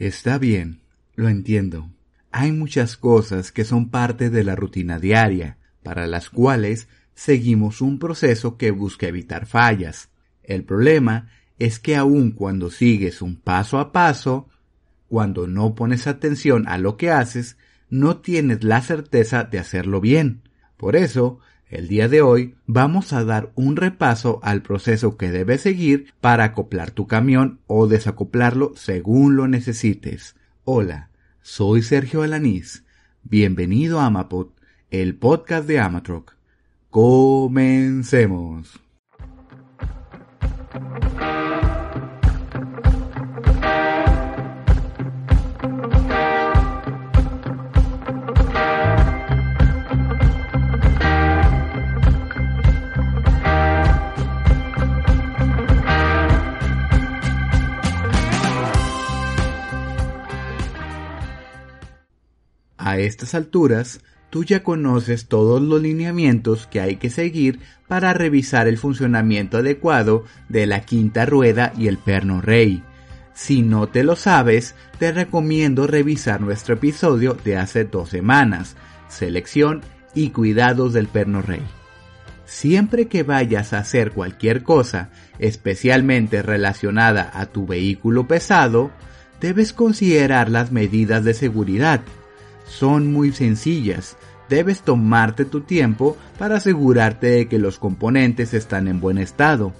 Está bien, lo entiendo. Hay muchas cosas que son parte de la rutina diaria, para las cuales seguimos un proceso que busca evitar fallas. El problema es que aun cuando sigues un paso a paso, cuando no pones atención a lo que haces, no tienes la certeza de hacerlo bien. Por eso, el día de hoy vamos a dar un repaso al proceso que debes seguir para acoplar tu camión o desacoplarlo según lo necesites. Hola, soy Sergio Alanís. Bienvenido a Amapod, el podcast de Amatroc. Comencemos. A estas alturas, tú ya conoces todos los lineamientos que hay que seguir para revisar el funcionamiento adecuado de la quinta rueda y el perno rey. Si no te lo sabes, te recomiendo revisar nuestro episodio de hace dos semanas, selección y cuidados del perno rey. Siempre que vayas a hacer cualquier cosa, especialmente relacionada a tu vehículo pesado, debes considerar las medidas de seguridad son muy sencillas. Debes tomarte tu tiempo para asegurarte de que los componentes están en buen estado.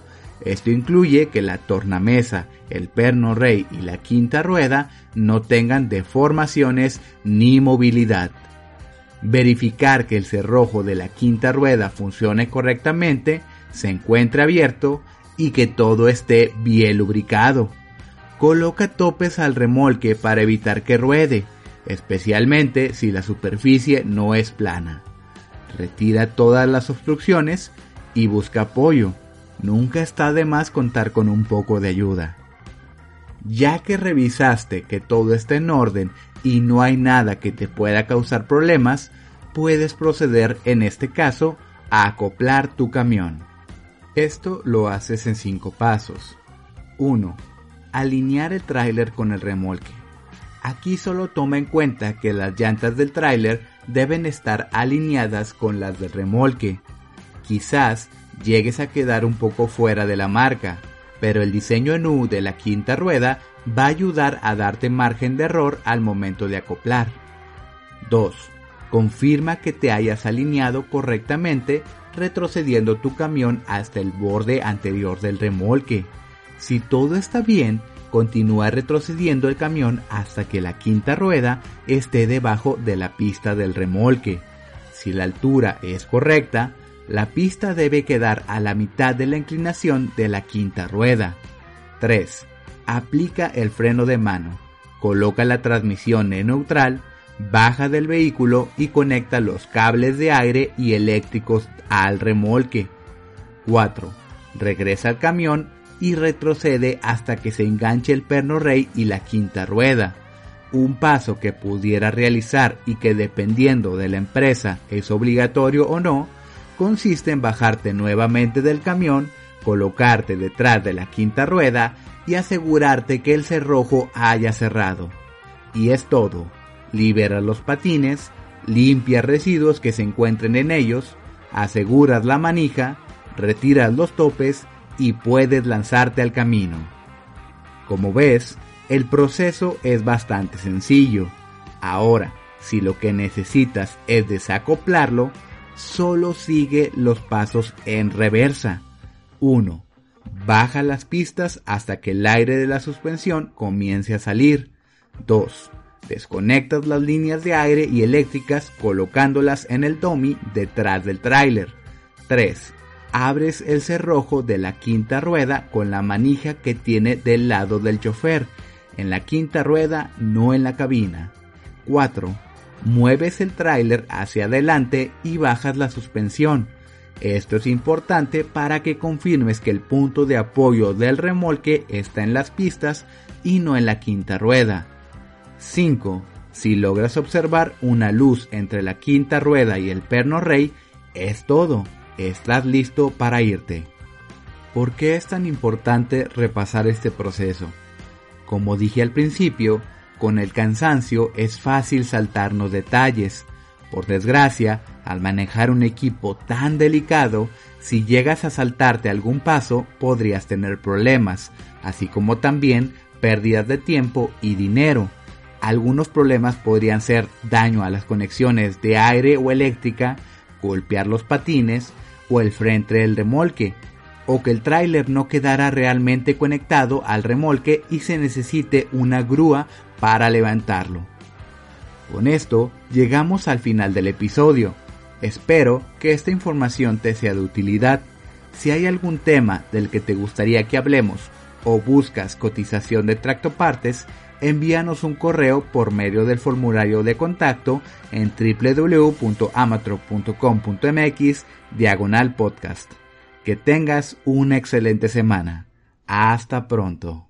Esto incluye que la tornamesa, el perno rey y la quinta rueda no tengan deformaciones ni movilidad. Verificar que el cerrojo de la quinta rueda funcione correctamente, se encuentre abierto y que todo esté bien lubricado. Coloca topes al remolque para evitar que ruede especialmente si la superficie no es plana. Retira todas las obstrucciones y busca apoyo. Nunca está de más contar con un poco de ayuda. Ya que revisaste que todo está en orden y no hay nada que te pueda causar problemas, puedes proceder en este caso a acoplar tu camión. Esto lo haces en cinco pasos. 1. Alinear el tráiler con el remolque. Aquí solo toma en cuenta que las llantas del tráiler deben estar alineadas con las del remolque. Quizás llegues a quedar un poco fuera de la marca, pero el diseño en U de la quinta rueda va a ayudar a darte margen de error al momento de acoplar. 2. Confirma que te hayas alineado correctamente retrocediendo tu camión hasta el borde anterior del remolque. Si todo está bien, Continúa retrocediendo el camión hasta que la quinta rueda esté debajo de la pista del remolque. Si la altura es correcta, la pista debe quedar a la mitad de la inclinación de la quinta rueda. 3. Aplica el freno de mano. Coloca la transmisión en neutral, baja del vehículo y conecta los cables de aire y eléctricos al remolque. 4. Regresa al camión y retrocede hasta que se enganche el perno rey y la quinta rueda. Un paso que pudiera realizar y que dependiendo de la empresa es obligatorio o no, consiste en bajarte nuevamente del camión, colocarte detrás de la quinta rueda y asegurarte que el cerrojo haya cerrado. Y es todo. Liberas los patines, limpias residuos que se encuentren en ellos, aseguras la manija, retiras los topes y puedes lanzarte al camino. Como ves, el proceso es bastante sencillo. Ahora, si lo que necesitas es desacoplarlo, solo sigue los pasos en reversa. 1. Baja las pistas hasta que el aire de la suspensión comience a salir. 2. Desconectas las líneas de aire y eléctricas colocándolas en el dummy detrás del tráiler. 3 abres el cerrojo de la quinta rueda con la manija que tiene del lado del chofer, en la quinta rueda, no en la cabina. 4. Mueves el tráiler hacia adelante y bajas la suspensión. Esto es importante para que confirmes que el punto de apoyo del remolque está en las pistas y no en la quinta rueda. 5. Si logras observar una luz entre la quinta rueda y el perno rey, es todo estás listo para irte. ¿Por qué es tan importante repasar este proceso? Como dije al principio, con el cansancio es fácil saltarnos detalles. Por desgracia, al manejar un equipo tan delicado, si llegas a saltarte algún paso podrías tener problemas, así como también pérdidas de tiempo y dinero. Algunos problemas podrían ser daño a las conexiones de aire o eléctrica, golpear los patines o el frente del remolque, o que el tráiler no quedara realmente conectado al remolque y se necesite una grúa para levantarlo. Con esto llegamos al final del episodio. Espero que esta información te sea de utilidad. Si hay algún tema del que te gustaría que hablemos o buscas cotización de tractopartes, envíanos un correo por medio del formulario de contacto en www.amatro.com.mx diagonal podcast. Que tengas una excelente semana. Hasta pronto.